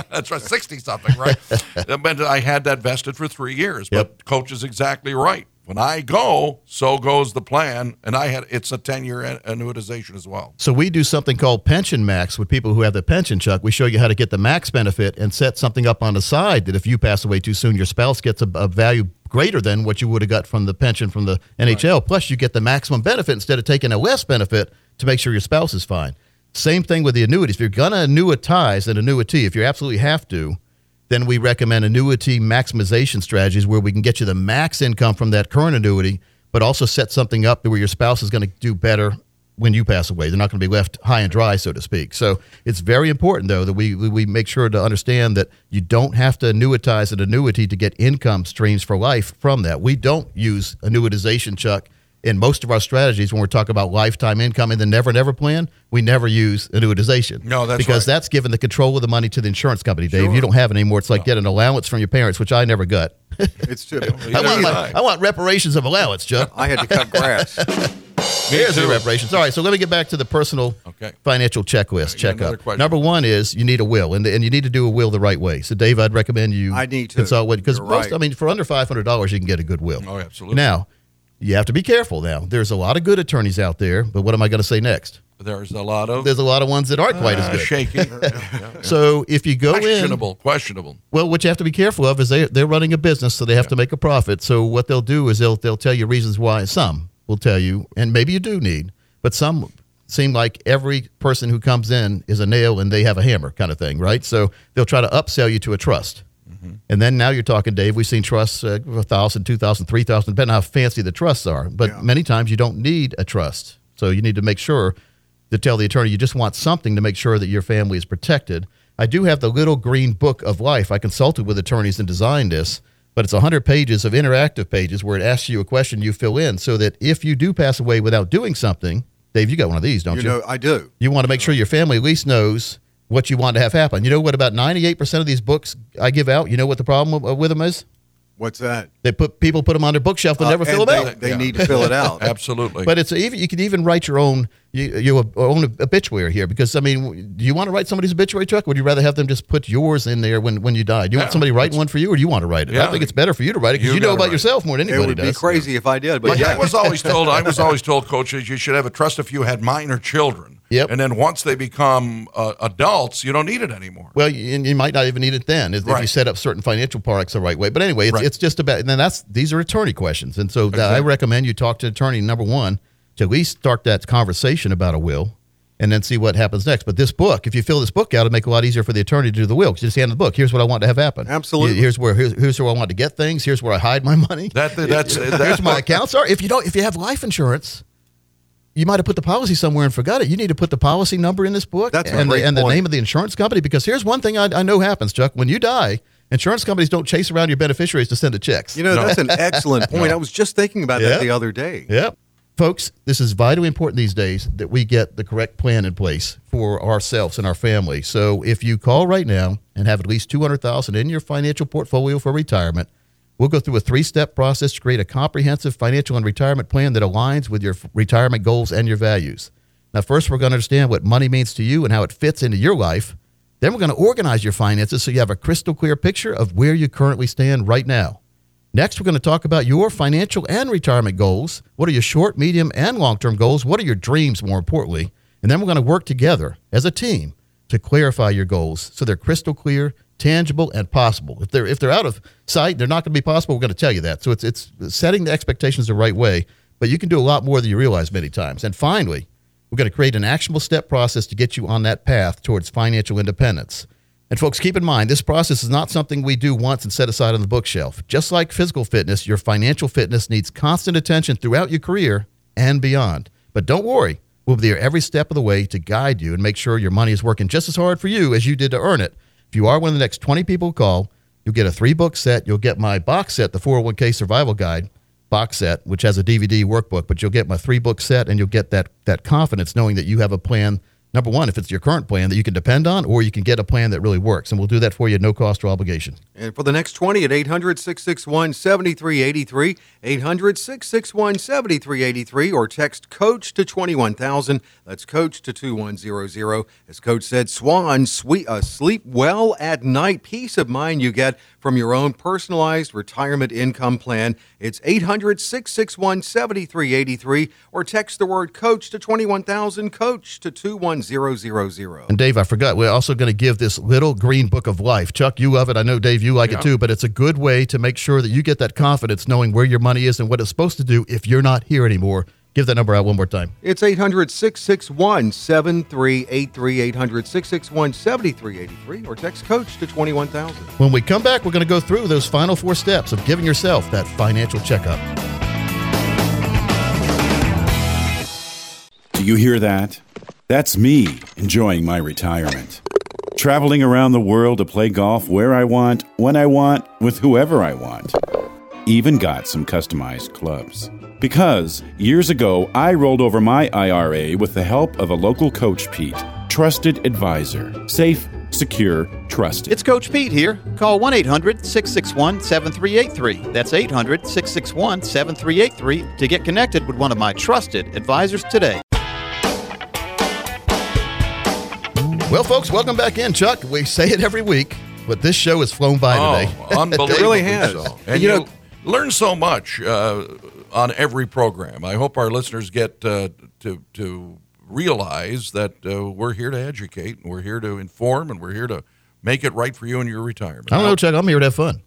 that's right, sixty something, right? *laughs* but I had that vested for three years. But Yep. coach is exactly right. When I go, so goes the plan, and I had it's a ten year annuitization as well. So we do something called pension max with people who have the pension, Chuck. We show you how to get the max benefit and set something up on the side that if you pass away too soon, your spouse gets a, a value greater than what you would have got from the pension from the NHL. Plus, you get the maximum benefit instead of taking a less benefit to make sure your spouse is fine. Same thing with the annuities. If you're to annuitize an annuity, if you absolutely have to, then we recommend annuity maximization strategies where we can get you the max income from that current annuity, but also set something up where your spouse is going to do better when you pass away. They're not going to be left high and dry, so to speak. So it's very important, though, that we, we make sure to understand that you don't have to annuitize an annuity to get income streams for life from that. We don't use annuitization, Chuck. In most of our strategies, when we're talking about lifetime income in the Never Never plan, we never use annuitization. No, that's because right. that's giving the control of the money to the insurance company, Dave. Sure. You don't have it anymore. It's like getting an allowance from your parents, which I never got. *laughs* It's too. *laughs* I want, did my- I. I want reparations of allowance, Chuck. I had to cut grass. *laughs* Here's the reparations. All right, so let me get back to the personal Okay. financial checklist. Uh, you got Check another up. question. Number one is you need a will, and, and you need to do a will the right way. So, Dave, I'd recommend you I need to. consult with because most. right. I mean, for under five hundred dollars, you can get a good will. Oh, absolutely. Now, you have to be careful. Now, there's a lot of good attorneys out there, but what am I going to say next? There's a lot of There's a lot of ones that aren't quite uh, as good. shaky. Yeah, *laughs* yeah. So, if you go in, questionable, questionable. Well, what you have to be careful of is they they're running a business, so they have to make a profit. So what they'll do is they'll they'll tell you reasons why. Some will tell you, and maybe you do need, but some seem like every person who comes in is a nail and they have a hammer kind of thing, right? So they'll try to upsell you to a trust. And then now you're talking, Dave. We've seen trusts uh, a thousand, two thousand, three thousand, depending on how fancy the trusts are. But Yeah. many times you don't need a trust, so you need to make sure to tell the attorney you just want something to make sure that your family is protected. I do have the little green book of life. I consulted with attorneys and designed this, but it's 100 pages of interactive pages where it asks you a question you fill in so that if you do pass away without doing something, Dave, you got one of these, don't You you? know, I do. you want to make sure your family at least knows what you want to have happen. You know what? About 98% of these books I give out, you know what the problem with- with them is? What's that? They put people put them on their bookshelf but Uh, never and fill them they, out. They Yeah. need to fill it out. *laughs* Absolutely. But it's even you can even write your own you, your own a obituary here because I mean, do you want to write somebody's obituary, Chuck? Would you rather have them just put yours in there when, when you die? Do you want somebody writing one for you, or do you want to write it? Yeah, I think it's better for you to write it because You you, know about yourself more than anybody does. It anybody would be does. crazy if I did, but Like yeah. I was always told, I was *laughs* always told, coaches, you should have a trust if you had minor children. Yep. And then once they become uh, adults, you don't need it anymore. Well, you, and you might not even need it then if, if you set up certain financial products the right way. But anyway, it's, Right. it's just about. And then that's these are attorney questions, and so that I recommend you talk to attorney number one to at least start that conversation about a will. And then see what happens next. But this book, if you fill this book out, it'll make it a lot easier for the attorney to do the will. just hand the book. Here's what I want to have happen. Absolutely. Here's where here's, here's where I want to get things. Here's where I hide my money. That that's Here's that's my accounts are. If you don't, if you have life insurance, you might have put the policy somewhere and forgot it. You need to put the policy number in this book That's a and, great the, and the name of the insurance company. Because here's one thing I, I know happens, Chuck. When you die, insurance companies don't chase around your beneficiaries to send the checks. You know, that's an *laughs* excellent point. I was just thinking about Yeah. that the other day. Yep. Folks, this is vitally important these days that we get the correct plan in place for ourselves and our family. So if you call right now and have at least 200,000 in your financial portfolio for retirement, we'll go through a three-step process to create a comprehensive financial and retirement plan that aligns with your retirement goals and your values. Now, first we're going to understand what money means to you and how it fits into your life. Then we're going to organize your finances so you have a crystal clear picture of where you currently stand right now. Next, we're going to talk about your financial and retirement goals. What are your short, medium, and long term goals? What are your dreams, more importantly? And then we're going to work together as a team to clarify your goals so they're crystal clear, tangible, and possible. If they're, if they're out of sight, they're not going to be possible. We're going to tell you that. So it's, it's setting the expectations the right way, but you can do a lot more than you realize many times. And finally, we're going to create an actionable step process to get you on that path towards financial independence. And folks, keep in mind, this process is not something we do once and set aside on the bookshelf. Just like physical fitness, your financial fitness needs constant attention throughout your career and beyond. But don't worry, we'll be there every step of the way to guide you and make sure your money is working just as hard for you as you did to earn it. If you are one of the next 20 people who call, you'll get a three book set. You'll get my box set, the 401k survival guide box set, which has a DVD workbook, but you'll get my three book set and you'll get that, that confidence knowing that you have a plan number one, if it's your current plan that you can depend on, or you can get a plan that really works. And we'll do that for you at no cost or obligation. And for the next 20 at 800 661 7383, 800 661 7383, or text coach to 21000. That's coach to 2100. As Coach said, Swan, sweet, uh, sleep well at night. Peace of mind you get from your own personalized retirement income plan. It's 800 661 7383, or text the word coach to 21000, coach to 21000. And Dave, I forgot, we're also going to give this little green book of life. Chuck, you love it. I know, Dave, you like yeah. it too, but it's a good way to make sure that you get that confidence knowing where your money is and what it's supposed to do if you're not here anymore. Give that number out one more time. It's 800 661 7383. 800 661 7383 or text coach to 21000. When we come back, we're going to go through those final four steps of giving yourself that financial checkup. Do you hear that? That's me enjoying my retirement. Traveling around the world to play golf where I want, when I want, with whoever I want. Even got some customized clubs. Because years ago, I rolled over my IRA with the help of a local coach, Pete. Trusted advisor. Safe, secure, trusted. It's Coach Pete here. Call 1 800 661 7383. That's 800 661 7383 to get connected with one of my trusted advisors today. Well, folks, welcome back in. Chuck, we say it every week, but this show has flown by oh, today. *laughs* Unbelievable. it really has. So. And you know, learn so much. Uh, on every program. I hope our listeners get uh, to to realize that uh, we're here to educate, and we're here to inform, and we're here to make it right for you in your retirement. I don't know, Chuck. I'm here to have fun.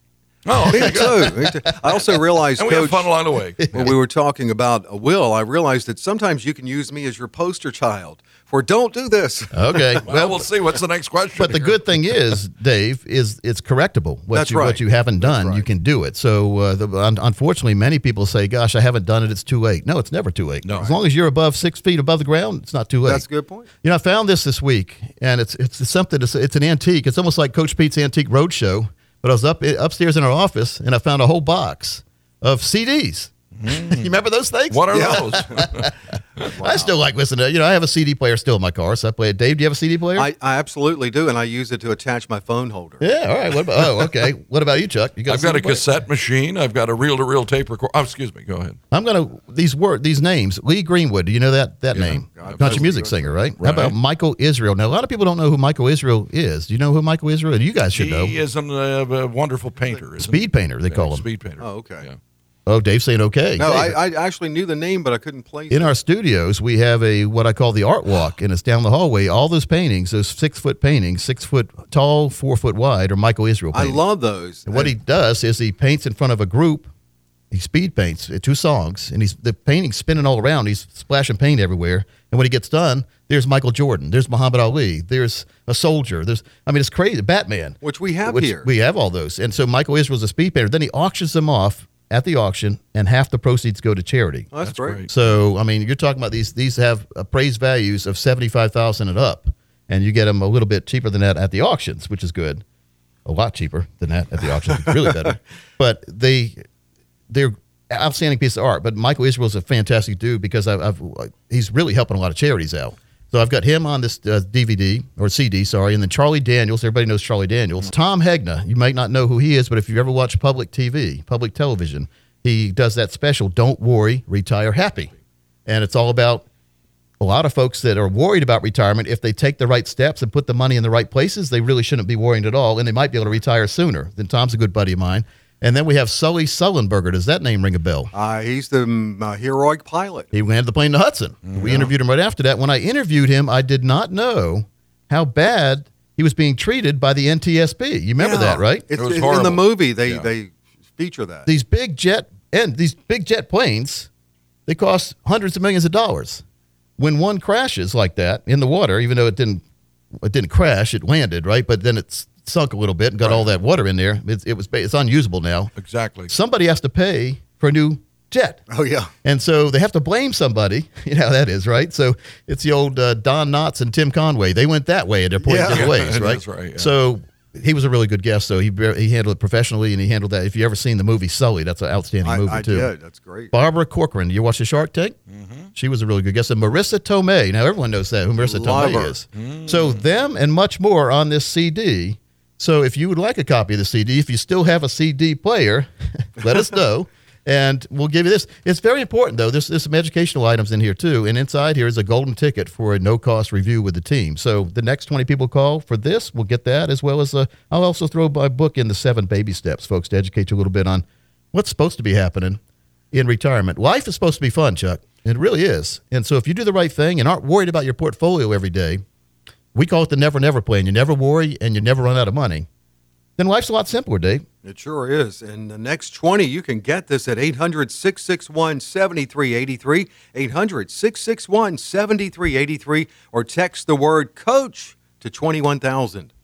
Oh, *laughs* me too. I also realized, and we Coach, fun along the way. when we were talking about a will, I realized that sometimes you can use me as your poster child for don't do this. Okay. *laughs* well, well, we'll see. What's the next question? But here? the good thing is, Dave, is it's correctable. What That's you, right. What you haven't done, right. you can do it. So, uh, the, un- unfortunately, many people say, "Gosh, I haven't done it. It's too late." No, it's never too late. No. As long as you're above six feet above the ground, it's not too late. That's a good point. You know, I found this this week, and it's it's something. It's, it's an antique. It's almost like Coach Pete's Antique Roadshow. But I was up upstairs in our office, and I found a whole box of CDs. Mm. you remember those things? What are yeah. those? *laughs* wow. I still like listening to. You know, I have a CD player still in my car, so I play it. Dave, do you have a CD player? I, I absolutely do, and I use it to attach my phone holder. Yeah. All right. What about? Oh, okay. *laughs* what about you, Chuck? You got? I've a got a player? cassette machine. I've got a reel-to-reel tape recorder. Oh, excuse me. Go ahead. I'm gonna these word these names. Lee Greenwood. Do you know that that yeah. name? God, Country music singer, right? right? How about Michael Israel? Now, a lot of people don't know who Michael Israel is. Do you know who Michael Israel? is? You guys should he know. He is a, a wonderful painter. Speed painter, they yeah, call him. Speed painter. Oh, okay. Yeah. Oh, Dave's saying okay. No, I, I actually knew the name, but I couldn't place it. in it. our studios, we have a what I call the art walk, and it's down the hallway. All those paintings, those six foot paintings, six foot tall, four foot wide, are Michael Israel. I love those. And what he does is he paints in front of a group. He speed paints uh, two songs, and he's the painting's spinning all around. He's splashing paint everywhere. And when he gets done, there's Michael Jordan. There's Muhammad Ali. There's a soldier. There's I mean, it's crazy. Batman, which we have which here. We have all those. And so Michael Israel's a speed painter. Then he auctions them off at the auction, and half the proceeds go to charity. Oh, that's, That's great. great. So I mean, you're talking about these. These have appraised values of seventy five thousand and up, and you get them a little bit cheaper than that at the auctions, which is good. A lot cheaper than that at the auction, *laughs* really better. But they they're outstanding piece of art. But Michael Israel is a fantastic dude because I've, I've he's really helping a lot of charities out. So I've got him on this uh, DVD or CD, sorry, and then Charlie Daniels. Everybody knows Charlie Daniels. Tom Hegna. You might not know who he is, but if you've ever watched public TV, public television, he does that special. Don't worry, retire happy, and it's all about a lot of folks that are worried about retirement. If they take the right steps and put the money in the right places, they really shouldn't be worrying at all, and they might be able to retire sooner. Then Tom's a good buddy of mine. And then we have Sully Sullenberger. Does that name ring a bell? Uh, he's the um, uh, heroic pilot. He landed the plane to Hudson. We interviewed him right after that. When I interviewed him, I did not know how bad he was being treated by the NTSB. You remember Yeah. that, right? It's, It was in horrible. the movie. They Yeah. they feature that. These big jet and these big jet planes, they cost hundreds of millions of dollars. When one crashes like that in the water, even though it didn't it didn't crash, it landed right, but then it's sunk a little bit and got all that water in there. It's, it was it's unusable now. Exactly. Somebody has to pay for a new jet. oh yeah. And so they have to blame somebody. *laughs* You know how that is, right? So it's the old uh, Don Knotts and Tim Conway. They went that way and they're pointing Yeah. different *laughs* ways, right? That's right, yeah. So he was a really good guest. So he he handled it professionally and he handled that. If you ever seen the movie Sully, that's an outstanding I, movie I too. did. That's great. Barbara Corcoran. You watch the Shark Tank? Mm-hmm. She was a really good guest. And Marisa Tomei. Now everyone knows that who Marisa Love Tomei her. is. So them and much more on this CD. So if you would like a copy of the CD, if you still have a CD player, *laughs* let us *laughs* know. And we'll give you this. It's very important, though. There's, there's some educational items in here, too. And inside here is a golden ticket for a no cost review with the team. So the next 20 people call for this, we'll get that, as well as uh, I'll also throw my book in the seven baby steps, folks, to educate you a little bit on what's supposed to be happening in retirement. Life is supposed to be fun, Chuck. It really is. And so if you do the right thing and aren't worried about your portfolio every day, we call it the never never plan. You never worry and you never run out of money. Then life's a lot simpler, Dave. It sure is. And the next 20, you can get this at 800 661 7383, 800 661 7383, or text the word coach to 21000.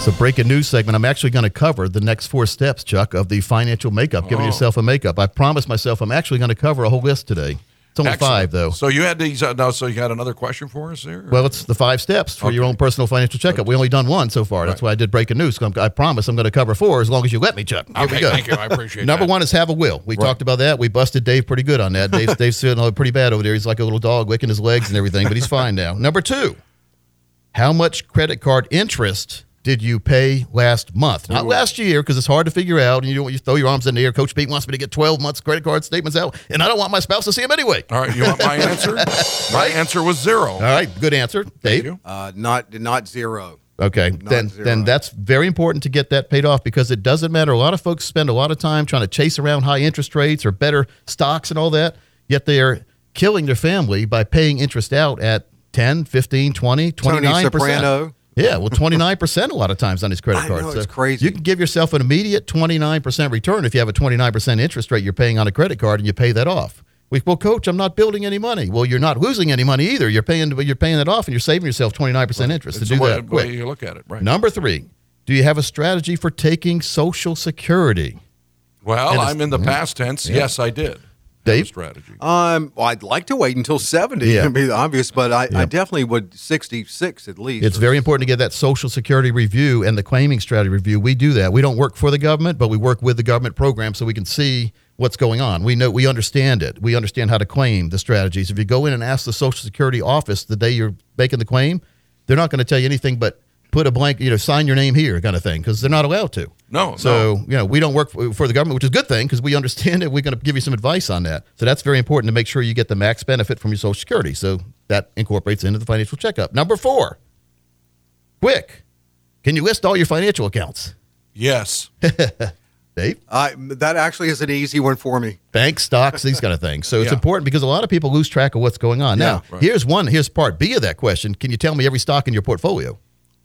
So, breaking news segment. I'm actually going to cover the next four steps, Chuck, of the financial makeup, giving oh. yourself a makeup. I promised myself I'm actually going to cover a whole list today. It's only Excellent. five, though. So you had these uh, now. So you had another question for us there? Well, it's the five steps for your own personal financial checkup. We only done one so far. That's why I did breaking news. I promise I'm going to cover four as long as you let me, Chuck. Here we Okay, go. thank you. I appreciate *laughs* it. Number that. one is have a will. We talked about that. We busted Dave pretty good on that. Dave's, *laughs* Dave's feeling pretty bad over there. He's like a little dog licking his legs and everything, but he's fine now. Number two, how much credit card interest did you pay last month? Not last year, because it's hard to figure out. And you don't you throw your arms in the air. Coach Pete wants me to get 12 months credit card statements out, and I don't want my spouse to see them anyway. All right, you want my answer? *laughs* My answer was zero. All right, good answer, Dave. you. Uh, not, not zero. Okay, then zero. then that's very important to get that paid off because it doesn't matter. A lot of folks spend a lot of time trying to chase around high interest rates or better stocks and all that, yet they are killing their family by paying interest out at 10, 15, 20, 29%. Soprano. Yeah, well, 29% a lot of times on these credit I cards. know, it's crazy. You can give yourself an immediate 29% return if you have a 29% interest rate you're paying on a credit card and you pay that off. We, well, coach, I'm not building any money. Well, you're not losing any money either. You're paying, you're paying it off and you're saving yourself 29% interest to do way, that quick. way you look at it, right? Number three, do you have a strategy for taking Social Security? Well, I'm in the past tense. Yes, I did. Dave? strategy. Um, well, I'd like to wait until 70 Yeah. *laughs* to be obvious, but I, Yeah. I definitely would 66 at least. It's very important to get that Social Security review and the claiming strategy review. We do that. We don't work for the government, but we work with the government program so we can see what's going on. We know we understand it. We understand how to claim the strategies. If you go in and ask the Social Security office the day you're making the claim, they're not going to tell you anything but put a blank, you know, sign your name here kind of thing because they're not allowed to. No, So, you know, we don't work for, for the government, which is a good thing because we understand *laughs* it. We're going to give you some advice on that. So that's very important to make sure you get the max benefit from your Social Security. So that incorporates into the financial checkup. Number four, quick. Can you list all your financial accounts? Yes. *laughs* Dave? I, that actually is an easy one for me. Banks, stocks, these kind of things. So it's Yeah. important because a lot of people lose track of what's going on. now, right. here's one, here's part B of that question. Can you tell me every stock in your portfolio?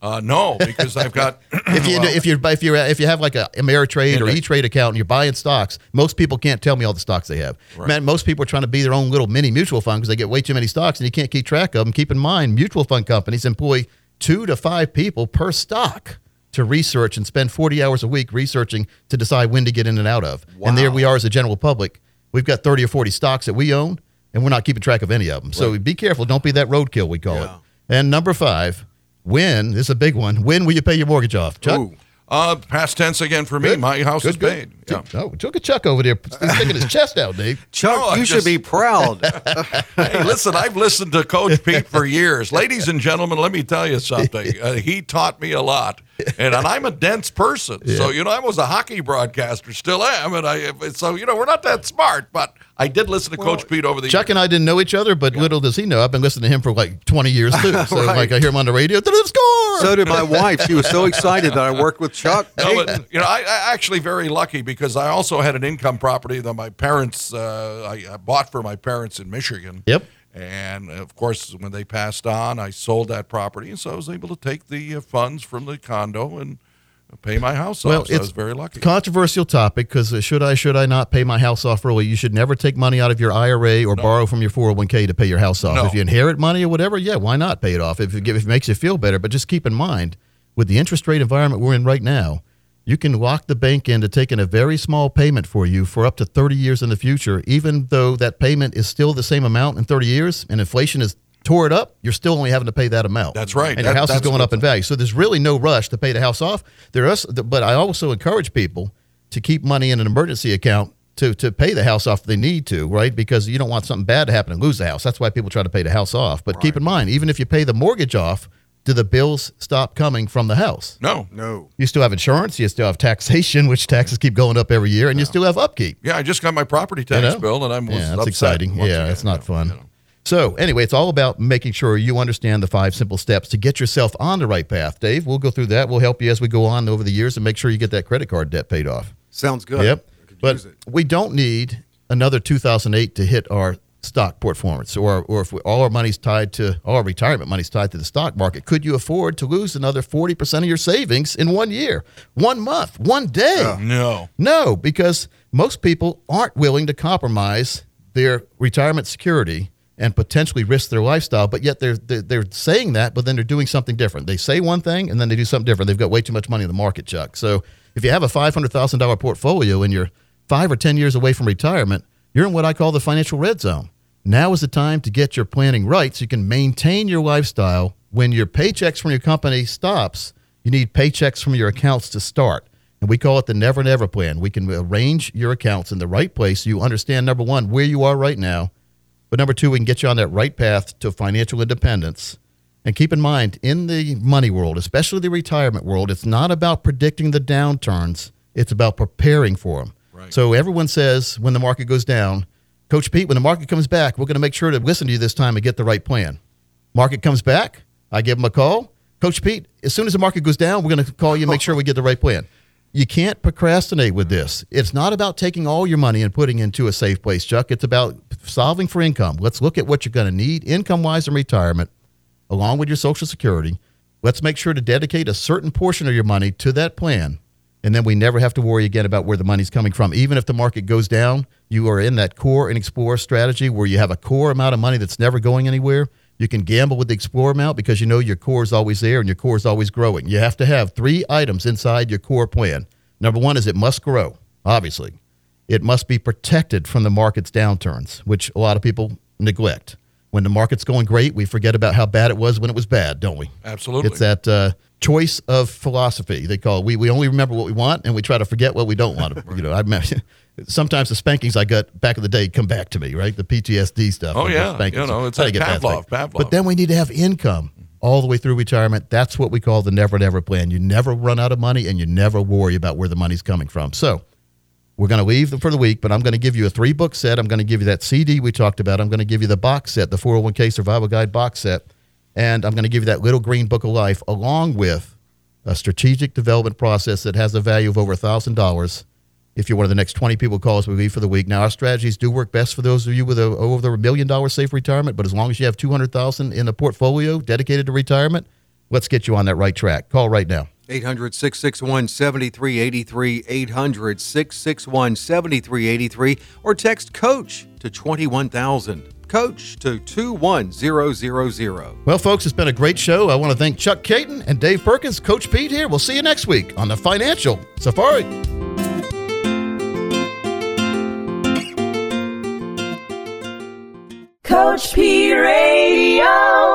Uh, no, because I've got. *laughs* *clears throat* If you well, if you're if you if you have like a Ameritrade or E Trade account and you're buying stocks, most people can't tell me all the stocks they have. Man, most people are trying to be their own little mini mutual fund because they get way too many stocks and you can't keep track of them. Keep in mind, mutual fund companies employ two to five people per stock to research and spend 40 hours a week researching to decide when to get in and out of. And there we are as a general public. We've got 30 or 40 stocks that we own and we're not keeping track of any of them. So be careful. Don't be that roadkill, we call it. And number five, when, this is a big one, when will you pay your mortgage off? Chuck? Ooh. Uh, past tense again for me. Good. My house Good, is good. paid. Yeah. Oh, look at Chuck over there sticking his chest out, Dave. *laughs* Chuck, I you should be proud. *laughs* *laughs* Hey, listen, I've listened to Coach Pete for years. Ladies and gentlemen, let me tell you something. Uh, he taught me a lot. And, and I'm a dense person. So, you know, I was a hockey broadcaster, still am. And I, so, you know, we're not that smart, but I did listen to Coach Pete over the Chuck years. and I didn't know each other, but little does he know, I've been listening to him for like 20 years too. *laughs* So, Right. like, I hear him on the radio, "Did it score? so did my wife. She was so excited that I worked with Chuck. No, but, you know, I, I actually very lucky because I also had an income property that my parents uh, I, I bought for my parents in Michigan. Yep. And of course, when they passed on, I sold that property, and so I was able to take the uh, funds from the condo and pay my house Well, off. So I it's was very lucky. Controversial topic because uh, should I, should I not pay my house off early? You should never take money out of your IRA or borrow from your 401k to pay your house off. No. If you inherit money or whatever, yeah, why not pay it off if it, if it makes you feel better? But just keep in mind, with the interest rate environment we're in right now, you can lock the bank into taking a very small payment for you for up to 30 years in the future, even though that payment is still the same amount in 30 years and inflation has tore it up, you're still only having to pay that amount. That's right. And your That- house is going up in value. So there's really no rush to pay the house off. There is, but I also encourage people to keep money in an emergency account to, to pay the house off if they need to, right? Because you don't want something bad to happen and lose the house. That's why people try to pay the house off. But keep in mind, even if you pay the mortgage off, do the bills stop coming from the house? No. No. You still have insurance, you still have taxation, *laughs* which taxes keep going up every year, and you still have upkeep. Yeah, I just got my property You tax know? bill, and I'm yeah, that's exciting. Yeah, again, it's not you fun. you know. So anyway, it's all about making sure you understand the five simple steps to get yourself on the right path. Dave, we'll go through that. We'll help you as we go on over the years and make sure you get that credit card debt paid off. Sounds good. Yep. But we don't need another 2008 to hit our stock performance, or or if we, all our money's tied to all our retirement money's tied to the stock market. Could you afford to lose another 40 percent of your savings in one year, one month, one day? No. No, because most people aren't willing to compromise their retirement security and potentially risk their lifestyle, but yet they're, they're they're saying that, but then they're doing something different. They say one thing and then they do something different. They've got way too much money in the market, Chuck. So if you have a five hundred thousand dollar portfolio and you're five or ten years away from retirement, you're in what I call the financial red zone. Now is the time to get your planning right so you can maintain your lifestyle. When your paychecks from your company stops, you need paychecks from your accounts to start. And we call it the never never plan. We can arrange your accounts in the right place so you understand number one, where you are right now. But number two, we can get you on that right path to financial independence. And keep in mind, in the money world, especially the retirement world, it's not about predicting the downturns, it's about preparing for them. Right. So everyone says when the market goes down, Coach Pete, when the market comes back, we're going to make sure to listen to you this time and get the right plan. Market comes back, I give them a call. Coach Pete, as soon as the market goes down, we're going to call you and make sure we get the right plan. You can't procrastinate with this. It's not about taking all your money and putting into a safe place, Chuck. It's about solving for income. Let's look at what you're going to need income wise in retirement, along with your Social Security. Let's make sure to dedicate a certain portion of your money to that plan. And then we never have to worry again about where the money's coming from. Even if the market goes down, you are in that core and explore strategy where you have a core amount of money that's never going anywhere. You can gamble with the explore amount because you know your core is always there and your core is always growing. You have to have three items inside your core plan. Number one is it must grow, obviously. It must be protected from the market's downturns, which a lot of people neglect. When the market's going great, we forget about how bad it was when it was bad, don't we? Absolutely. It's that uh, choice of philosophy. They call it. We, we only remember what we want, and we try to forget what we don't want. *laughs* You know, I sometimes the spankings I got back in the day come back to me, right? The PTSD stuff. Oh, yeah. You know, it's like to Pavlov. Pavlov. But then we need to have income all the way through retirement. That's what we call the never never plan. You never run out of money, and you never worry about where the money's coming from. So. We're going to leave them for the week, but I'm going to give you a three book set. I'm going to give you that CD we talked about. I'm going to give you the box set, the 401k Survival Guide box set. And I'm going to give you that little green book of life along with a strategic development process that has a value of over $1,000 if you're one of the next 20 people call us, we leave for the week. Now, our strategies do work best for those of you with a, over a million dollar safe retirement, but as long as you have 200000 in a portfolio dedicated to retirement, let's get you on that right track. Call right now. 800 661 7383. 800 661 7383. Or text coach to 21000. Coach to 21000. Well, folks, it's been a great show. I want to thank Chuck Kaiton and Dave Perkins, Coach Pete here. We'll see you next week on the Financial Safari. Coach P Radio.